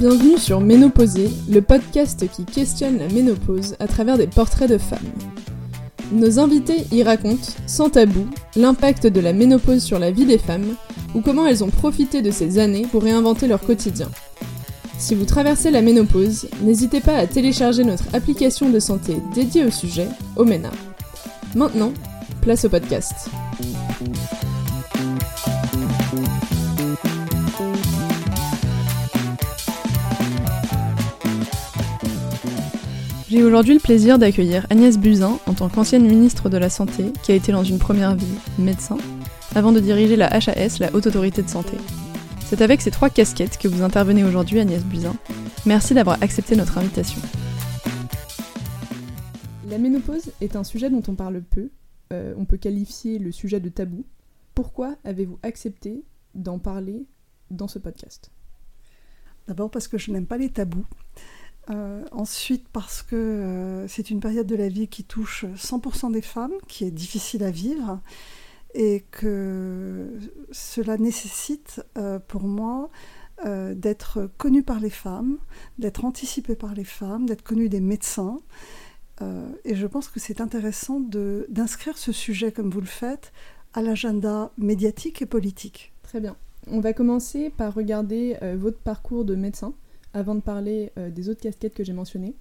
Bienvenue sur Ménopausée, le podcast qui questionne la ménopause à travers des portraits de femmes. Nos invités y racontent, sans tabou, l'impact de la ménopause sur la vie des femmes ou comment elles ont profité de ces années pour réinventer leur quotidien. Si vous traversez la ménopause, n'hésitez pas à télécharger notre application de santé dédiée au sujet, Omena. Maintenant, place au podcast. J'ai aujourd'hui le plaisir d'accueillir Agnès Buzyn en tant qu'ancienne ministre de la Santé, qui a été dans une première vie médecin, avant de diriger la HAS, la Haute Autorité de Santé. C'est avec ces trois casquettes que vous intervenez aujourd'hui, Agnès Buzyn. Merci d'avoir accepté notre invitation. La ménopause est un sujet dont on parle peu. Euh, on peut qualifier le sujet de tabou. Pourquoi avez-vous accepté d'en parler dans ce podcast? D'abord parce que je n'aime pas les tabous. Euh, ensuite, parce que euh, c'est une période de la vie qui touche 100% des femmes, qui est difficile à vivre, et que cela nécessite euh, pour moi d'être connu par les femmes, d'être anticipé par les femmes, d'être connu des médecins. et je pense que c'est intéressant d'inscrire ce sujet, comme vous le faites, à l'agenda médiatique et politique. Très bien. On va commencer par regarder votre parcours de médecin avant de parler euh, des autres casquettes que j'ai mentionnées.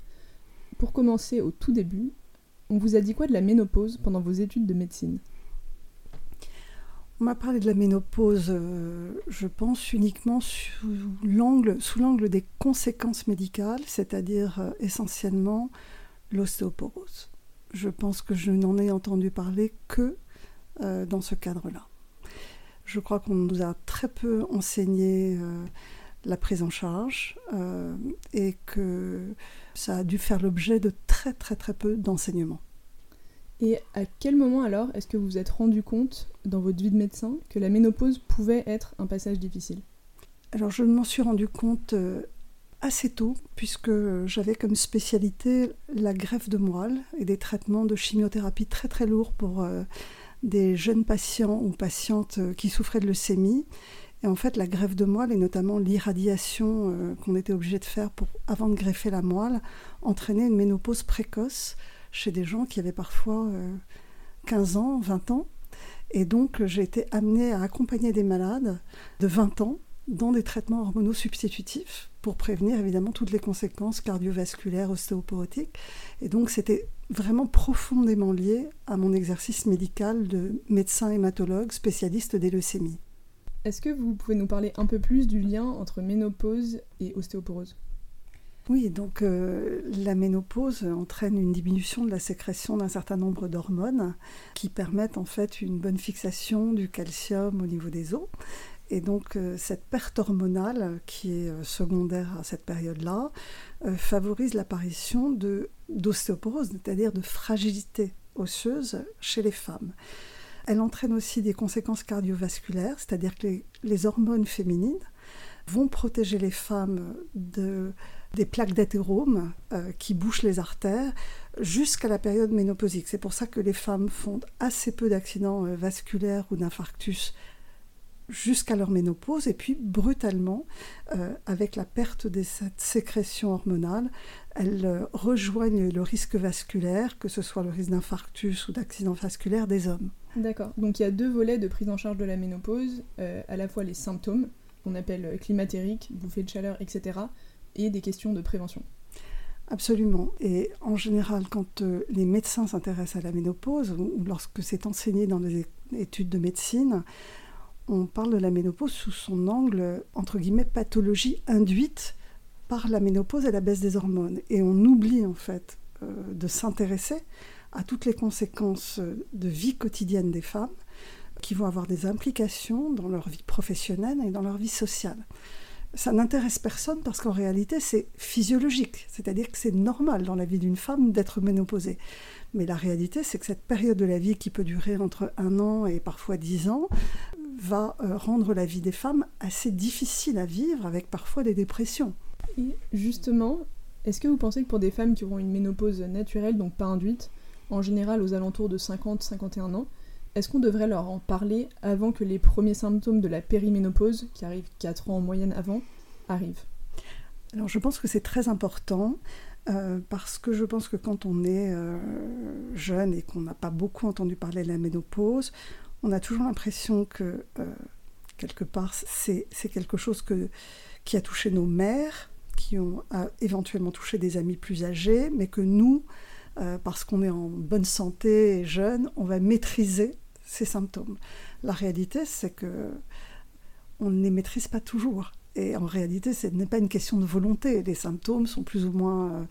Pour commencer au tout début, on vous a dit quoi de la ménopause pendant vos études de médecine? On m'a parlé de la ménopause, euh, je pense, uniquement sous l'angle, des conséquences médicales, c'est-à-dire euh, essentiellement l'ostéoporose. Je pense que je n'en ai entendu parler que dans ce cadre-là. Je crois qu'on nous a très peu enseigné la prise en charge euh, et que ça a dû faire l'objet de très très très peu d'enseignements. Et à quel moment alors est-ce que vous vous êtes rendu compte dans votre vie de médecin que la ménopause pouvait être un passage difficile? Alors je m'en suis rendu compte euh, assez tôt puisque j'avais comme spécialité la greffe de moelle et des traitements de chimiothérapie très très lourds pour euh, des jeunes patients ou patientes qui souffraient de leucémie et en fait, la greffe de moelle, et notamment l'irradiation euh, qu'on était obligé de faire pour, avant de greffer la moelle, entraînait une ménopause précoce chez des gens qui avaient parfois 15 euh, ans, 20 ans. Et donc, j'ai été amenée à accompagner des malades de 20 ans dans des traitements hormonaux substitutifs pour prévenir évidemment toutes les conséquences cardiovasculaires, ostéoporotiques. Et donc, c'était vraiment profondément lié à mon exercice médical de médecin hématologue spécialiste des leucémies. Est-ce que vous pouvez nous parler un peu plus du lien entre ménopause et ostéoporose? Oui, donc euh, la ménopause entraîne une diminution de la sécrétion d'un certain nombre d'hormones qui permettent en fait une bonne fixation du calcium au niveau des os. Et donc euh, cette perte hormonale qui est euh, secondaire à cette période-là favorise l'apparition d'ostéoporose, c'est-à-dire de fragilité osseuse chez les femmes. Elle entraîne aussi des conséquences cardiovasculaires, c'est-à-dire que les, hormones féminines vont protéger les femmes de, des plaques d'athérome euh, qui bouchent les artères jusqu'à la période ménopausique. C'est pour ça que les femmes font assez peu d'accidents euh, vasculaires ou d'infarctus jusqu'à leur ménopause et puis brutalement, euh, avec la perte de cette sécrétion hormonale, elles rejoignent le risque vasculaire, que ce soit le risque d'infarctus ou d'accident vasculaire des hommes. D'accord. Donc il y a deux volets de prise en charge de la ménopause, euh, à la fois les symptômes, qu'on appelle euh, climatériques, bouffées de chaleur, etc., et des questions de prévention. Absolument. Et en général, quand euh, les médecins s'intéressent à la ménopause, ou lorsque c'est enseigné dans les études de médecine, on parle de la ménopause sous son angle, entre guillemets, pathologie induite par la ménopause et la baisse des hormones. Et on oublie en fait de s'intéresser à toutes les conséquences de vie quotidienne des femmes qui vont avoir des implications dans leur vie professionnelle et dans leur vie sociale. Ça n'intéresse personne parce qu'en réalité c'est physiologique, c'est-à-dire que c'est normal dans la vie d'une femme d'être ménopausée. Mais la réalité c'est que cette période de la vie qui peut durer entre un an et parfois dix ans va euh, rendre la vie des femmes assez difficile à vivre avec parfois des dépressions. Et justement, est-ce que vous pensez que pour des femmes qui auront une ménopause naturelle, donc pas induite, en général aux alentours de 50-51 ans, est-ce qu'on devrait leur en parler avant que les premiers symptômes de la périménopause, qui arrivent 4 ans en moyenne avant, arrivent? Alors je pense que c'est très important euh, parce que je pense que quand on est euh, jeune et qu'on n'a pas beaucoup entendu parler de la ménopause, on a toujours l'impression que quelque part c'est quelque chose qui a touché nos mères, qui ont éventuellement touché des amis plus âgés, mais que nous, parce qu'on est en bonne santé et jeune, on va maîtriser ces symptômes. La réalité, c'est que on ne les maîtrise pas toujours. Et en réalité, ce n'est pas une question de volonté. Les symptômes sont plus ou moins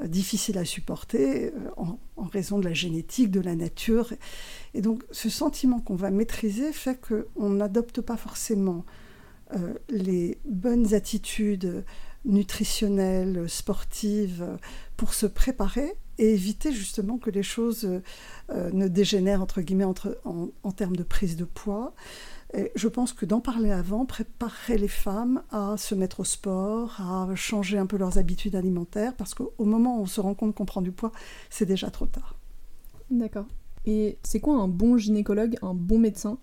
euh, difficiles à supporter euh, en, raison de la génétique, de la nature. Et donc, ce sentiment qu'on va maîtriser fait qu'on n'adopte pas forcément euh, les bonnes attitudes nutritionnelles, sportives, pour se préparer et éviter justement que les choses ne dégénèrent, entre guillemets, en termes de prise de poids je pense que d'en parler avant préparerait les femmes à se mettre au sport, à changer un peu leurs habitudes alimentaires, parce qu'au moment où on se rend compte qu'on prend du poids, c'est déjà trop tard. D'accord. Et c'est quoi un bon gynécologue, un bon médecin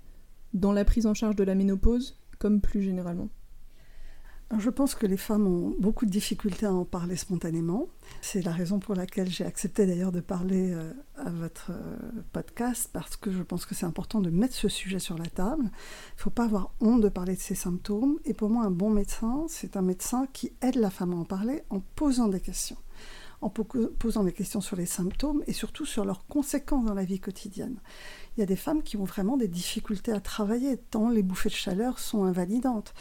dans la prise en charge de la ménopause, comme plus généralement? Je pense que les femmes ont beaucoup de difficultés à en parler spontanément. C'est la raison pour laquelle j'ai accepté d'ailleurs de parler euh, à votre euh, podcast, parce que je pense que c'est important de mettre ce sujet sur la table. Il ne faut pas avoir honte de parler de ses symptômes. Et pour moi, un bon médecin, c'est un médecin qui aide la femme à en parler en posant des questions en posant des questions sur les symptômes et surtout sur leurs conséquences dans la vie quotidienne. Il y a des femmes qui ont vraiment des difficultés à travailler tant les bouffées de chaleur sont invalidantes.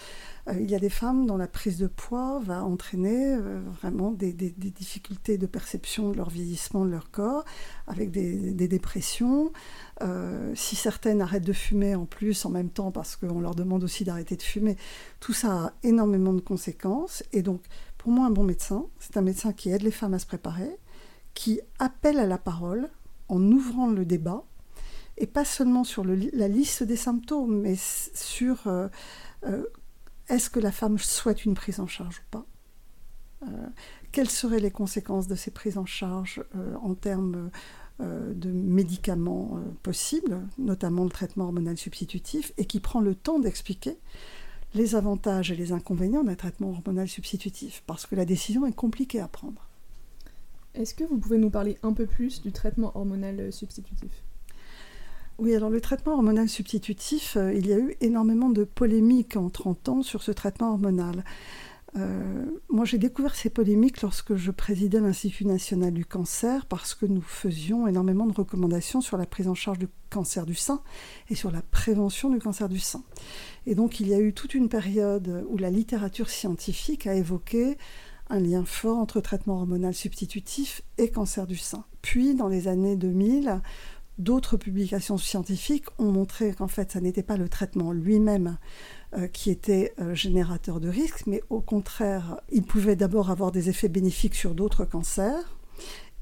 Euh, il y a des femmes dont la prise de poids va entraîner euh, vraiment des, difficultés de perception de leur vieillissement de leur corps, avec des, dépressions. Euh, si certaines arrêtent de fumer en plus en même temps parce qu'on leur demande aussi d'arrêter de fumer, tout ça a énormément de conséquences. Et donc, pour moi, un bon médecin, c'est un médecin qui aide les femmes à se préparer, qui appelle à la parole en ouvrant le débat, et pas seulement sur la liste des symptômes, mais sur euh, euh, est-ce que la femme souhaite une prise en charge ou pas euh, Quelles seraient les conséquences de ces prises en charge en termes de médicaments possibles, notamment le traitement hormonal substitutif, et qui prend le temps d'expliquer les avantages et les inconvénients d'un traitement hormonal substitutif, parce que la décision est compliquée à prendre. Est-ce que vous pouvez nous parler un peu plus du traitement hormonal substitutif? Oui, alors le traitement hormonal substitutif, euh, il y a eu énormément de polémiques en 30 ans sur ce traitement hormonal. Euh, moi, j'ai découvert ces polémiques lorsque je présidais l'Institut national du cancer parce que nous faisions énormément de recommandations sur la prise en charge du cancer du sein et sur la prévention du cancer du sein. Et donc, il y a eu toute une période où la littérature scientifique a évoqué un lien fort entre traitement hormonal substitutif et cancer du sein. Puis, dans les années 2000, d'autres publications scientifiques ont montré qu'en fait, ça n'était pas le traitement lui-même euh, qui était euh, générateur de risques, mais au contraire, il pouvait d'abord avoir des effets bénéfiques sur d'autres cancers,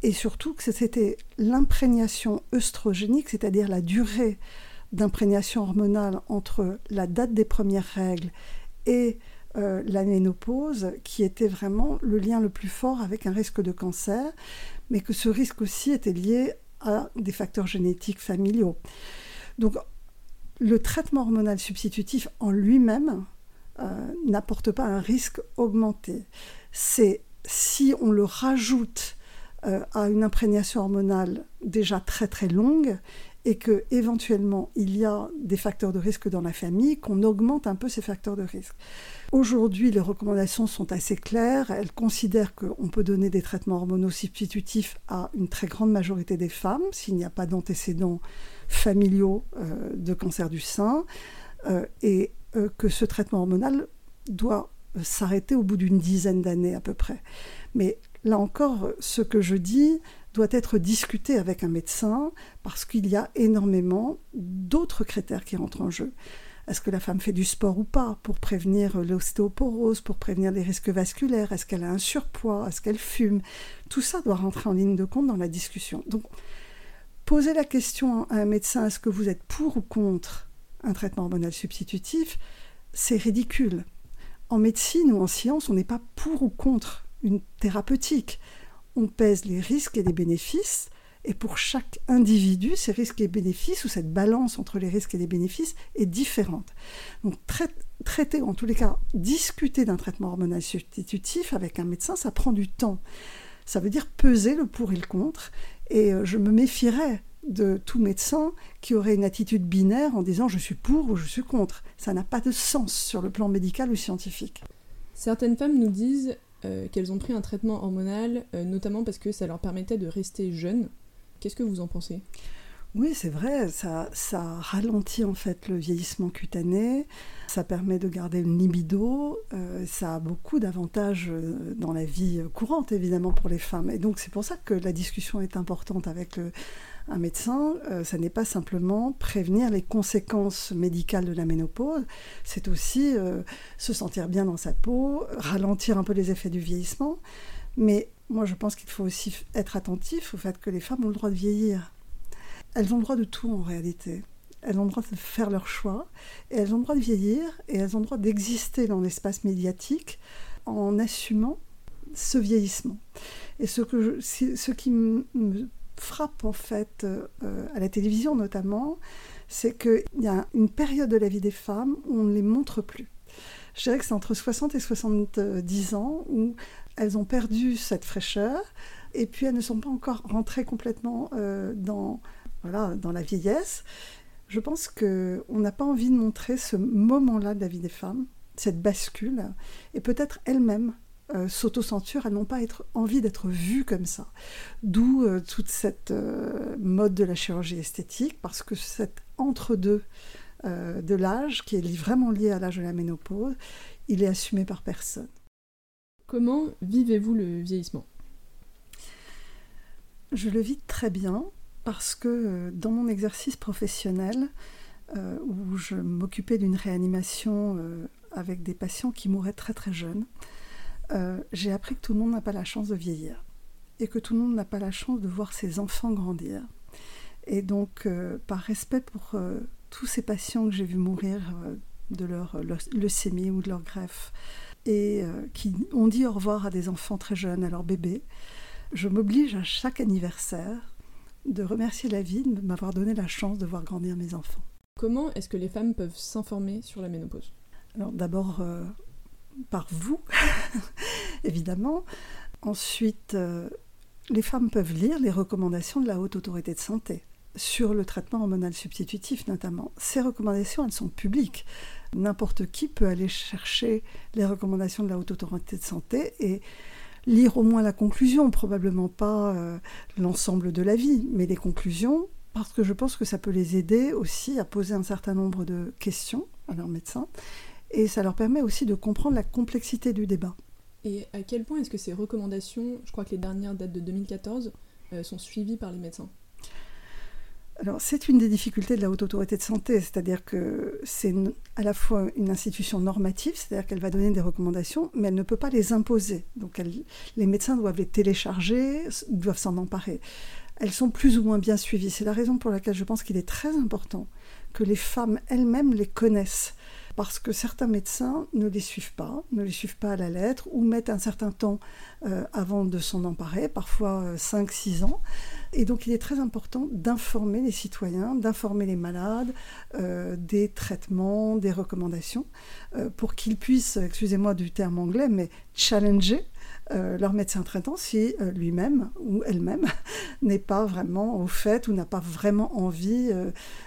et surtout que c'était l'imprégnation œstrogénique, c'est-à-dire la durée d'imprégnation hormonale entre la date des premières règles et euh, la ménopause, qui était vraiment le lien le plus fort avec un risque de cancer, mais que ce risque aussi était lié des facteurs génétiques familiaux. Donc le traitement hormonal substitutif en lui-même euh, n'apporte pas un risque augmenté. C'est si on le rajoute euh, à une imprégnation hormonale déjà très très longue et que éventuellement il y a des facteurs de risque dans la famille, qu'on augmente un peu ces facteurs de risque. Aujourd'hui, les recommandations sont assez claires. Elles considèrent qu'on peut donner des traitements hormonaux substitutifs à une très grande majorité des femmes s'il n'y a pas d'antécédents familiaux euh, de cancer du sein euh, et euh, que ce traitement hormonal doit s'arrêter au bout d'une dizaine d'années à peu près. Mais là encore, ce que je dis doit être discuté avec un médecin parce qu'il y a énormément d'autres critères qui rentrent en jeu. Est-ce que la femme fait du sport ou pas pour prévenir l'ostéoporose, pour prévenir les risques vasculaires? Est-ce qu'elle a un surpoids? Est-ce qu'elle fume? Tout ça doit rentrer en ligne de compte dans la discussion. Donc, Poser la question à un médecin, est-ce que vous êtes pour ou contre un traitement hormonal substitutif, c'est ridicule. En médecine ou en science, on n'est pas pour ou contre une thérapeutique. On pèse les risques et les bénéfices Et pour chaque individu, ces risques et bénéfices, ou cette balance entre les risques et les bénéfices, est différente. Donc traiter, en tous les cas, discuter d'un traitement hormonal substitutif avec un médecin, ça prend du temps. Ça veut dire peser le pour et le contre. Et euh, je me méfierais de tout médecin qui aurait une attitude binaire en disant je suis pour ou je suis contre. Ça n'a pas de sens sur le plan médical ou scientifique. Certaines femmes nous disent euh, qu'elles ont pris un traitement hormonal, euh, notamment parce que ça leur permettait de rester jeunes. Qu'est-ce que vous en pensez? Oui, c'est vrai, ça, ça ralentit en fait le vieillissement cutané, ça permet de garder une libido, euh, ça a beaucoup d'avantages dans la vie courante évidemment pour les femmes. Et donc c'est pour ça que la discussion est importante avec le, un médecin, euh, ça n'est pas simplement prévenir les conséquences médicales de la ménopause, c'est aussi euh, se sentir bien dans sa peau, ralentir un peu les effets du vieillissement. Mais moi, je pense qu'il faut aussi être attentif au fait que les femmes ont le droit de vieillir. Elles ont le droit de tout en réalité. Elles ont le droit de faire leur choix, et elles ont le droit de vieillir, et elles ont le droit d'exister dans l'espace médiatique en assumant ce vieillissement. Et ce, que ce qui me frappe en fait euh, à la télévision notamment, c'est qu'il y a une période de la vie des femmes où on ne les montre plus. Je dirais que c'est entre 60 et 70 ans où elles ont perdu cette fraîcheur et puis elles ne sont pas encore rentrées complètement euh, dans, voilà, dans la vieillesse. Je pense qu'on n'a pas envie de montrer ce moment-là de la vie des femmes, cette bascule, et peut-être elles-mêmes euh, s'auto-censurent, elles n'ont pas être, envie d'être vues comme ça. D'où euh, toute cette euh, mode de la chirurgie esthétique, parce que cet entre-deux de l'âge, qui est vraiment lié à l'âge de la ménopause, il est assumé par personne. Comment vivez-vous le vieillissement? Je le vis très bien, parce que dans mon exercice professionnel, où je m'occupais d'une réanimation avec des patients qui mouraient très très jeunes, euh, j'ai appris que tout le monde n'a pas la chance de vieillir et que tout le monde n'a pas la chance de voir ses enfants grandir. Et donc, euh, par respect pour euh, tous ces patients que j'ai vus mourir de leur leucémie ou de leur greffe, et qui ont dit au revoir à des enfants très jeunes, à leurs bébés, je m'oblige à chaque anniversaire de remercier la vie de m'avoir donné la chance de voir grandir mes enfants. Comment est-ce que les femmes peuvent s'informer sur la ménopause? Alors d'abord, par vous, évidemment. Ensuite, euh, les femmes peuvent lire les recommandations de la Haute Autorité de Santé sur le traitement hormonal substitutif notamment. Ces recommandations, elles sont publiques. N'importe qui peut aller chercher les recommandations de la Haute Autorité de Santé et lire au moins la conclusion, probablement pas euh, l'ensemble de la vie, mais les conclusions, parce que je pense que ça peut les aider aussi à poser un certain nombre de questions à leur médecin et ça leur permet aussi de comprendre la complexité du débat. Et à quel point est-ce que ces recommandations, je crois que les dernières datent de 2014, euh, sont suivies par les médecins? Alors, c'est une des difficultés de la Haute Autorité de Santé, c'est-à-dire que c'est à la fois une institution normative, c'est-à-dire qu'elle va donner des recommandations, mais elle ne peut pas les imposer. Donc, les médecins doivent les télécharger, doivent s'en emparer. Elles sont plus ou moins bien suivies. C'est la raison pour laquelle je pense qu'il est très important que les femmes elles-mêmes les connaissent parce que certains médecins ne les suivent pas, ne les suivent pas à la lettre ou mettent un certain temps euh, avant de s'en emparer, parfois 5-6 euh, ans. Et donc il est très important d'informer les citoyens, d'informer les malades euh, des traitements, des recommandations, pour qu'ils puissent, excusez-moi du terme anglais, mais challenger leur médecin traitant si lui-même ou elle-même n'est pas vraiment au fait ou n'a pas vraiment envie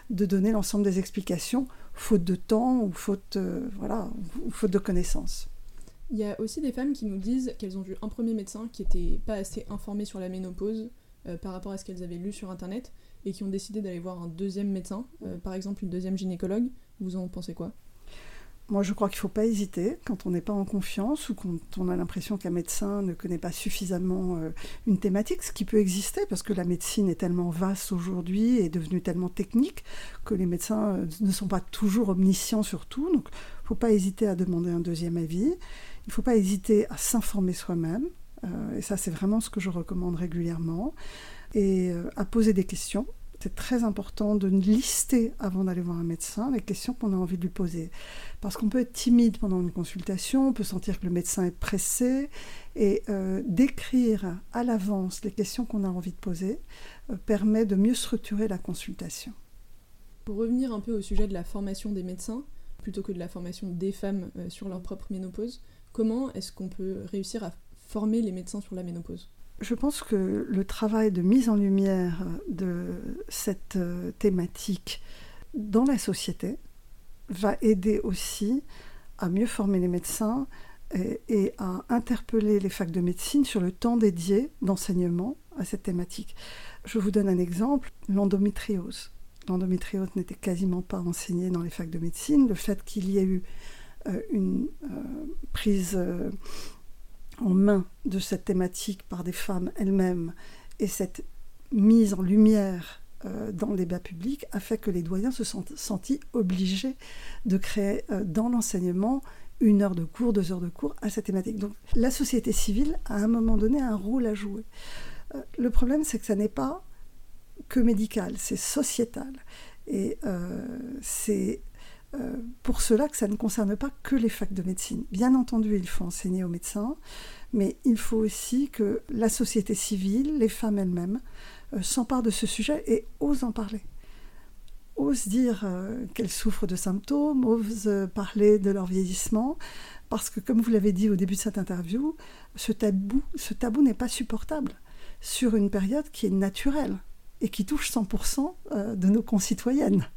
de donner l'ensemble des explications faute de temps ou faute, euh, voilà, faute de connaissances. Il y a aussi des femmes qui nous disent qu'elles ont vu un premier médecin qui n'était pas assez informé sur la ménopause euh, par rapport à ce qu'elles avaient lu sur internet et qui ont décidé d'aller voir un deuxième médecin, euh, par exemple une deuxième gynécologue. Vous en pensez quoi? Moi, je crois qu'il ne faut pas hésiter quand on n'est pas en confiance ou quand on a l'impression qu'un médecin ne connaît pas suffisamment euh, une thématique, ce qui peut exister parce que la médecine est tellement vaste aujourd'hui et devenue tellement technique que les médecins euh, ne sont pas toujours omniscients sur tout. Donc, il ne faut pas hésiter à demander un deuxième avis. Il ne faut pas hésiter à s'informer soi-même. Euh, et ça, c'est vraiment ce que je recommande régulièrement. Et à poser des questions C'est très important de lister avant d'aller voir un médecin les questions qu'on a envie de lui poser. Parce qu'on peut être timide pendant une consultation, on peut sentir que le médecin est pressé, et euh, d'écrire à l'avance les questions qu'on a envie de poser euh, permet de mieux structurer la consultation. Pour revenir un peu au sujet de la formation des médecins, plutôt que de la formation des femmes euh, sur leur propre ménopause, comment est-ce qu'on peut réussir à former les médecins sur la ménopause? Je pense que le travail de mise en lumière de cette euh, thématique dans la société va aider aussi à mieux former les médecins et, à interpeller les facs de médecine sur le temps dédié d'enseignement à cette thématique. Je vous donne un exemple, l'endométriose. L'endométriose n'était quasiment pas enseignée dans les facs de médecine. Le fait qu'il y ait eu euh, une euh, prise en main de cette thématique par des femmes elles-mêmes et cette mise en lumière euh, dans le débat public a fait que les doyens se sont sentis obligés de créer euh, dans l'enseignement une heure de cours, deux heures de cours à cette thématique. Donc la société civile, à un moment donné, un rôle à jouer. Euh, le problème, c'est que ça n'est pas que médical, c'est sociétal. Et c'est pour cela que ça ne concerne pas que les facs de médecine. Bien entendu, il faut enseigner aux médecins, mais il faut aussi que la société civile, les femmes elles-mêmes, euh, s'emparent de ce sujet et osent en parler. Osent dire euh, qu'elles souffrent de symptômes, osent parler de leur vieillissement, parce que comme vous l'avez dit au début de cette interview, ce tabou, ce tabou n'est pas supportable sur une période qui est naturelle et qui touche 100% de nos concitoyennes.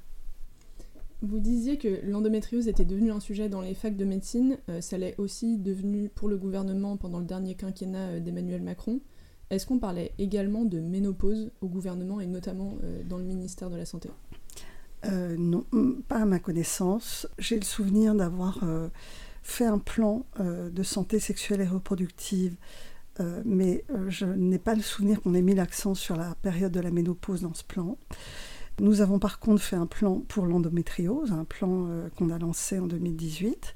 Vous disiez que l'endométriose était devenue un sujet dans les facs de médecine, euh, ça l'est aussi devenu pour le gouvernement pendant le dernier quinquennat euh, d'Emmanuel Macron. Est-ce qu'on parlait également de ménopause au gouvernement et notamment euh, dans le ministère de la Santé? Non, pas à ma connaissance. J'ai le souvenir d'avoir fait un plan de santé sexuelle et reproductive mais je n'ai pas le souvenir qu'on ait mis l'accent sur la période de la ménopause dans ce plan. Nous avons par contre fait un plan pour l'endométriose, un plan euh, qu'on a lancé en 2018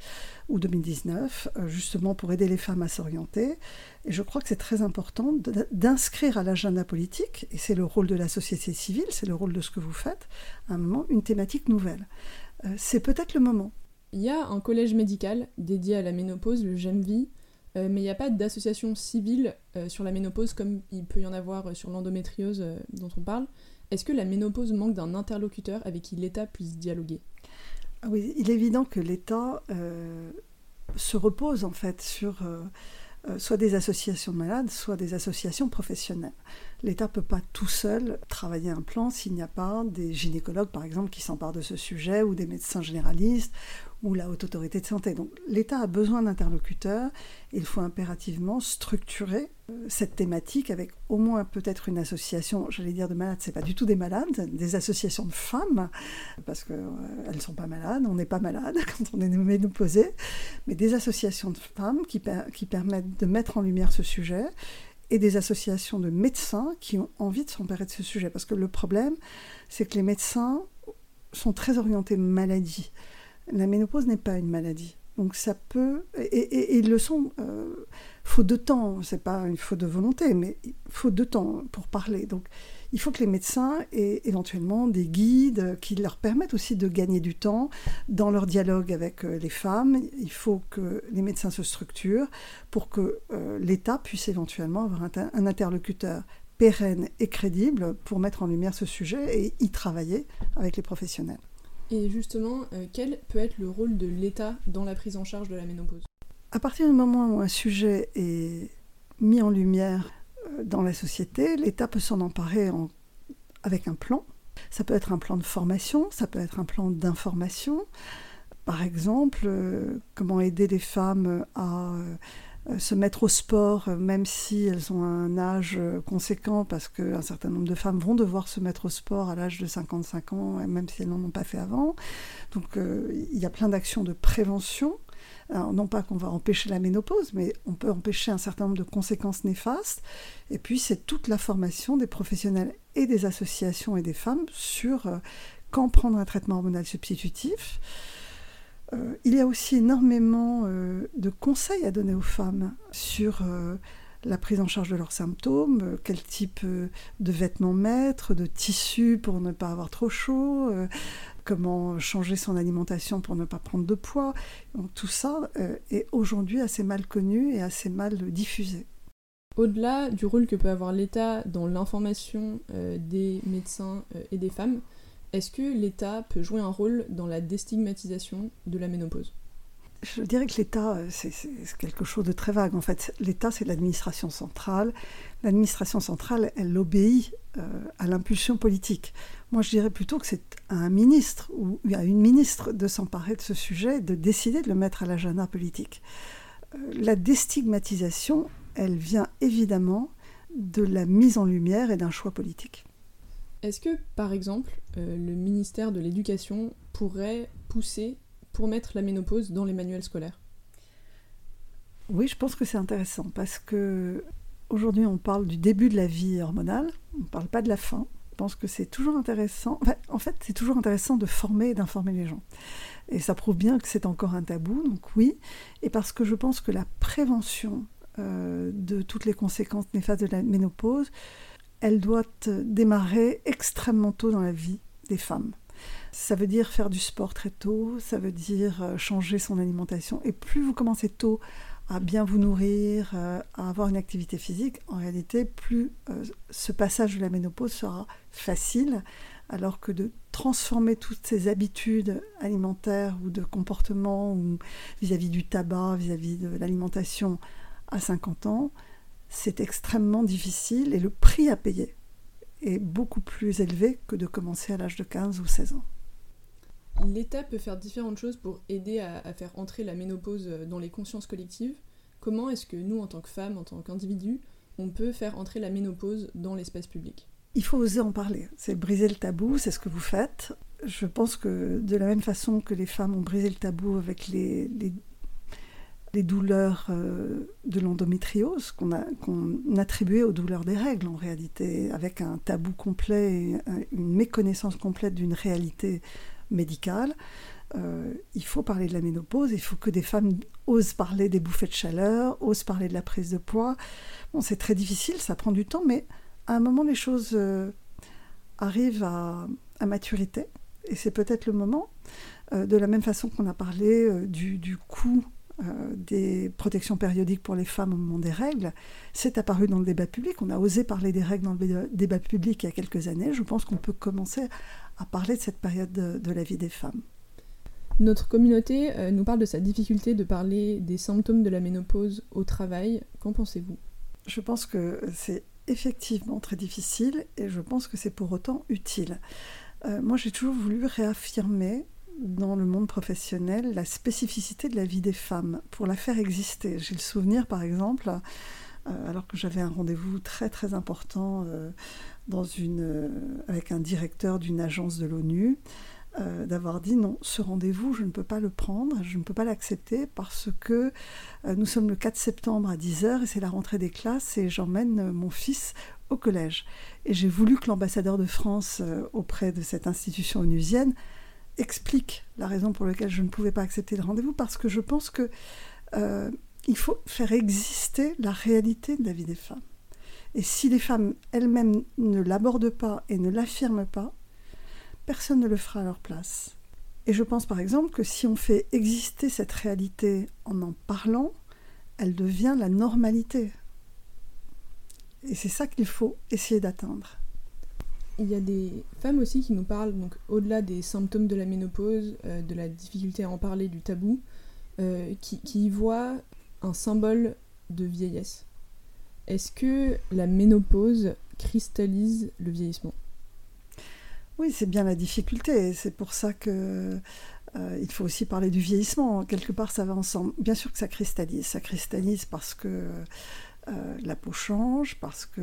ou 2019, euh, justement pour aider les femmes à s'orienter. Et je crois que c'est très important d'inscrire à l'agenda politique, et c'est le rôle de la société civile, c'est le rôle de ce que vous faites, à un moment, une thématique nouvelle. Euh, c'est peut-être le moment. Il y a un collège médical dédié à la ménopause, le GEMVI, mais il n'y a pas d'association civile sur la ménopause comme il peut y en avoir sur l'endométriose dont on parle. Est-ce que la ménopause manque d'un interlocuteur avec qui l'État puisse dialoguer? Ah Oui, il est évident que l'État euh, se repose en fait sur euh, euh, soit des associations de malades, soit des associations professionnelles. L'État ne peut pas tout seul travailler un plan s'il n'y a pas des gynécologues, par exemple, qui s'emparent de ce sujet, ou des médecins généralistes, ou la haute autorité de santé. Donc l'État a besoin d'interlocuteurs. Il faut impérativement structurer euh, cette thématique avec au moins peut-être une association, j'allais dire de malades, c'est pas du tout des malades, des associations de femmes, parce qu'elles euh, ne sont pas malades, on n'est pas malade quand on est ménopausé, mais des associations de femmes qui, qui permettent de mettre en lumière ce sujet et des associations de médecins qui ont envie de s'emparer de ce sujet. Parce que le problème, c'est que les médecins sont très orientés maladie. La ménopause n'est pas une maladie. Donc ça peut, et, ils le sont, euh, faute de temps, c'est pas une faute de volonté, mais faute de temps pour parler. Donc il faut que les médecins aient éventuellement des guides qui leur permettent aussi de gagner du temps dans leur dialogue avec euh, les femmes. Il faut que les médecins se structurent pour que euh, l'État puisse éventuellement avoir un interlocuteur pérenne et crédible pour mettre en lumière ce sujet et y travailler avec les professionnels. Et justement, euh, quel peut être le rôle de l'État dans la prise en charge de la ménopause? À partir du moment où un sujet est mis en lumière euh, dans la société, l'État peut s'en emparer avec un plan. Ça peut être un plan de formation, ça peut être un plan d'information. Par exemple, euh, comment aider les femmes à se mettre au sport, euh, même si elles ont un âge euh, conséquent, parce qu'un certain nombre de femmes vont devoir se mettre au sport à l'âge de 55 ans, même si elles n'en ont pas fait avant. Donc il y a plein d'actions de prévention. non pas qu'on va empêcher la ménopause, mais on peut empêcher un certain nombre de conséquences néfastes. Et puis c'est toute la formation des professionnels et des associations et des femmes sur quand prendre un traitement hormonal substitutif. Euh, il y a aussi énormément euh, de conseils à donner aux femmes sur euh, la prise en charge de leurs symptômes, quel type de vêtements mettre, de tissus pour ne pas avoir trop chaud, comment changer son alimentation pour ne pas prendre de poids. tout ça est aujourd'hui assez mal connu et assez mal diffusé. Au-delà du rôle que peut avoir l'État dans l'information des médecins et des femmes, est-ce que l'État peut jouer un rôle dans la déstigmatisation de la ménopause? Je dirais que l'État, euh, c'est quelque chose de très vague. En fait, l'État, c'est l'administration centrale. L'administration centrale, elle obéit euh, à l'impulsion politique. Moi, je dirais plutôt que c'est à un ministre ou à une ministre de s'emparer de ce sujet, de décider de le mettre à l'agenda politique. Euh, la déstigmatisation, elle vient évidemment de la mise en lumière et d'un choix politique. Est-ce que, par exemple, le ministère de l'Éducation pourrait pousser pour mettre la ménopause dans les manuels scolaires? Oui, je pense que c'est intéressant parce que aujourd'hui on parle du début de la vie hormonale, on ne parle pas de la fin. Je pense que c'est toujours intéressant. en fait, c'est toujours intéressant de former et d'informer les gens. Et ça prouve bien que c'est encore un tabou, donc oui. Et parce que je pense que la prévention euh, de toutes les conséquences néfastes de la ménopause, elle doit démarrer extrêmement tôt dans la vie des femmes. Ça veut dire faire du sport très tôt, ça veut dire euh, changer son alimentation. Et plus vous commencez tôt à bien vous nourrir, euh, à avoir une activité physique, en réalité, plus euh, ce passage de la ménopause sera facile, alors que de transformer toutes ces habitudes alimentaires ou de comportement vis-à-vis du tabac, vis-à-vis de l'alimentation à 50 ans, c'est extrêmement difficile et le prix à payer est beaucoup plus élevé que de commencer à l'âge de 15 ou 16 ans. L'État peut faire différentes choses pour aider à, faire entrer la ménopause euh, dans les consciences collectives. Comment est-ce que nous, en tant que femmes, en tant qu'individus, on peut faire entrer la ménopause dans l'espace public? Il faut oser en parler. C'est briser le tabou, c'est ce que vous faites. Je pense que de la même façon que les femmes ont brisé le tabou avec les, les, douleurs euh, de l'endométriose qu'on attribuait aux douleurs des règles en réalité, avec un tabou complet et une méconnaissance complète d'une réalité médicale. Euh, il faut parler de la ménopause, il faut que des femmes osent parler des bouffées de chaleur, osent parler de la prise de poids. Bon, c'est très difficile, ça prend du temps, mais à un moment, les choses euh, arrivent à, maturité. Et c'est peut-être le moment, de la même façon qu'on a parlé du, du coût des protections périodiques pour les femmes au moment des règles, c'est apparu dans le débat public. On a osé parler des règles dans le débat public il y a quelques années. Je pense qu'on peut commencer à parler de cette période de, la vie des femmes. Notre communauté euh, nous parle de sa difficulté de parler des symptômes de la ménopause au travail. Qu'en pensez-vous? Je pense que c'est effectivement très difficile et je pense que c'est pour autant utile. Euh, moi, j'ai toujours voulu réaffirmer dans le monde professionnel la spécificité de la vie des femmes pour la faire exister. J'ai le souvenir, par exemple, euh, alors que j'avais un rendez-vous très très important une, euh, avec un directeur d'une agence de l'ONU, euh, d'avoir dit non, ce rendez-vous, je ne peux pas le prendre, je ne peux pas l'accepter parce que euh, nous sommes le 4 septembre à 10h et c'est la rentrée des classes et j'emmène mon fils au collège. Et j'ai voulu que l'ambassadeur de France auprès de cette institution onusienne explique la raison pour laquelle je ne pouvais pas accepter le rendez-vous parce que je pense que il faut faire exister la réalité de la vie des femmes. Et si les femmes elles-mêmes ne l'abordent pas et ne l'affirment pas, personne ne le fera à leur place. Et je pense par exemple que si on fait exister cette réalité en en parlant, elle devient la normalité. Et c'est ça qu'il faut essayer d'atteindre. Il y a des femmes aussi qui nous parlent, donc au-delà des symptômes de la ménopause, euh, de la difficulté à en parler, du tabou, euh, qui, qui y voient un symbole de vieillesse. Est-ce que la ménopause cristallise le vieillissement? Oui, c'est bien la difficulté. C'est pour ça que euh, il faut aussi parler du vieillissement. Quelque part, ça va ensemble. Bien sûr que ça cristallise. Ça cristallise parce que euh, la peau change, parce que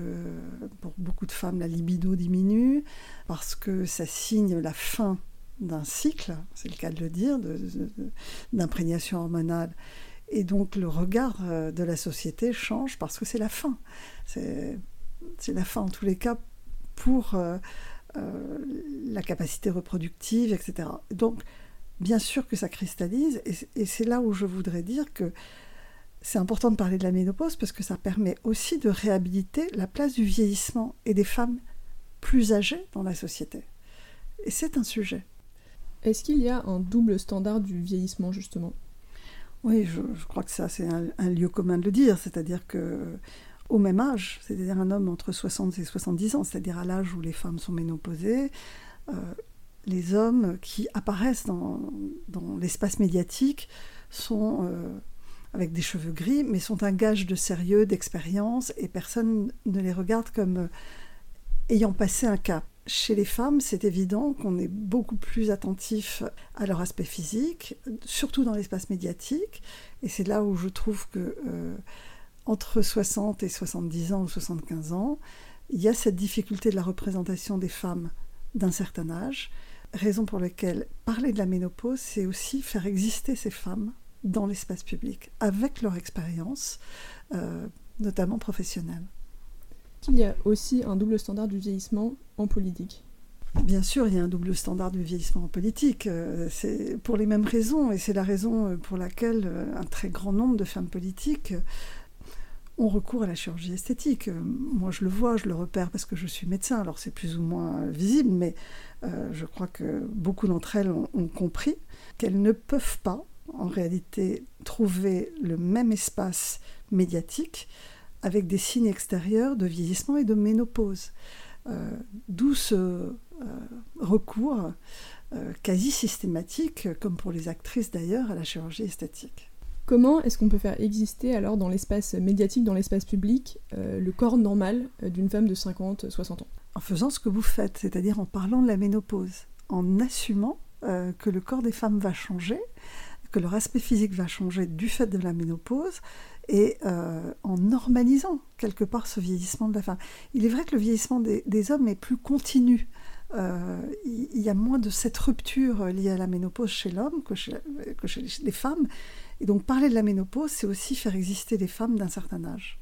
pour beaucoup de femmes, la libido diminue, parce que ça signe la fin d'un cycle, c'est le cas de le dire, d'imprégnation hormonale et donc le regard euh, de la société change parce que c'est la fin. C'est la fin en tous les cas pour euh, la capacité reproductive, etc. Donc bien sûr que ça cristallise et, c'est là où je voudrais dire que c'est important de parler de la ménopause parce que ça permet aussi de réhabiliter la place du vieillissement et des femmes plus âgées dans la société. Et c'est un sujet. Est-ce qu'il y a un double standard du vieillissement justement? Oui, je, crois que ça c'est un, lieu commun de le dire, c'est-à-dire que au même âge, c'est-à-dire un homme entre 60 et 70 ans, c'est-à-dire à, l'âge où les femmes sont ménopausées, euh, les hommes qui apparaissent dans, l'espace médiatique sont euh, avec des cheveux gris, mais sont un gage de sérieux, d'expérience, et personne ne les regarde comme euh, ayant passé un cap. Chez les femmes, c'est évident qu'on est beaucoup plus attentif à leur aspect physique, surtout dans l'espace médiatique, et c'est là où je trouve que euh, entre 60 et 70 ans ou 75 ans, il y a cette difficulté de la représentation des femmes d'un certain âge, raison pour laquelle parler de la ménopause, c'est aussi faire exister ces femmes dans l'espace public, avec leur expérience, euh, notamment professionnelle. Il y a aussi un double standard du vieillissement en politique. Bien sûr, il y a un double standard du vieillissement en politique. Euh, c'est pour les mêmes raisons, et c'est la raison euh, pour laquelle un très grand nombre de femmes politiques ont recours à la chirurgie esthétique. Moi, je le vois, je le repère parce que je suis médecin, alors c'est plus ou moins visible, mais je crois que beaucoup d'entre elles ont compris qu'elles ne peuvent pas en réalité trouver le même espace médiatique avec des signes extérieurs de vieillissement et de ménopause. Euh, d'où ce euh, recours euh, quasi systématique, comme pour les actrices d'ailleurs, à la chirurgie esthétique. Comment est-ce qu'on peut faire exister alors dans l'espace médiatique, dans l'espace public, le corps normal d'une femme de 50-60 ans? En faisant ce que vous faites, c'est-à-dire en parlant de la ménopause, en assumant que le corps des femmes va changer, que leur aspect physique va changer du fait de la ménopause et euh, en normalisant quelque part ce vieillissement de la femme. Il est vrai que le vieillissement des, hommes est plus continu. Euh, il y a moins de cette rupture liée à la ménopause chez l'homme que chez, que chez les femmes. Et donc parler de la ménopause, c'est aussi faire exister les femmes d'un certain âge.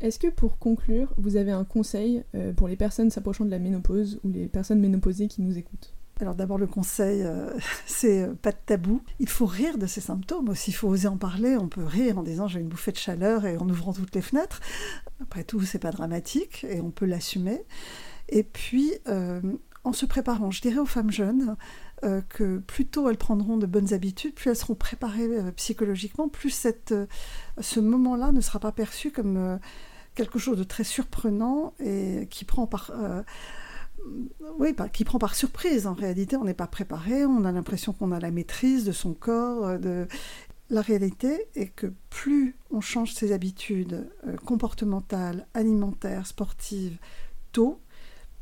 Est-ce que pour conclure, vous avez un conseil euh, pour les personnes s'approchant de la ménopause ou les personnes ménopausées qui nous écoutent? Alors d'abord le conseil, euh, c'est euh, pas de tabou. Il faut rire de ces symptômes aussi, il faut oser en parler. On peut rire en disant j'ai une bouffée de chaleur et en ouvrant toutes les fenêtres. Après tout, c'est pas dramatique et on peut l'assumer. Et puis euh, en se préparant, je dirais aux femmes jeunes que plus tôt elles prendront de bonnes habitudes, plus elles seront préparées psychologiquement, plus ce moment-là ne sera pas perçu comme quelque chose de très surprenant et qui prend par oui, qui prend par surprise. En réalité, on n'est pas préparé, on a l'impression qu'on a la maîtrise de son corps. Euh, de... La réalité est que plus on change ses habitudes euh, comportementales, alimentaires, sportives tôt,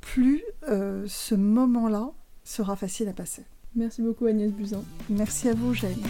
plus euh, ce moment-là sera facile à passer. Merci beaucoup Agnès Buzyn. Merci à vous, Jane.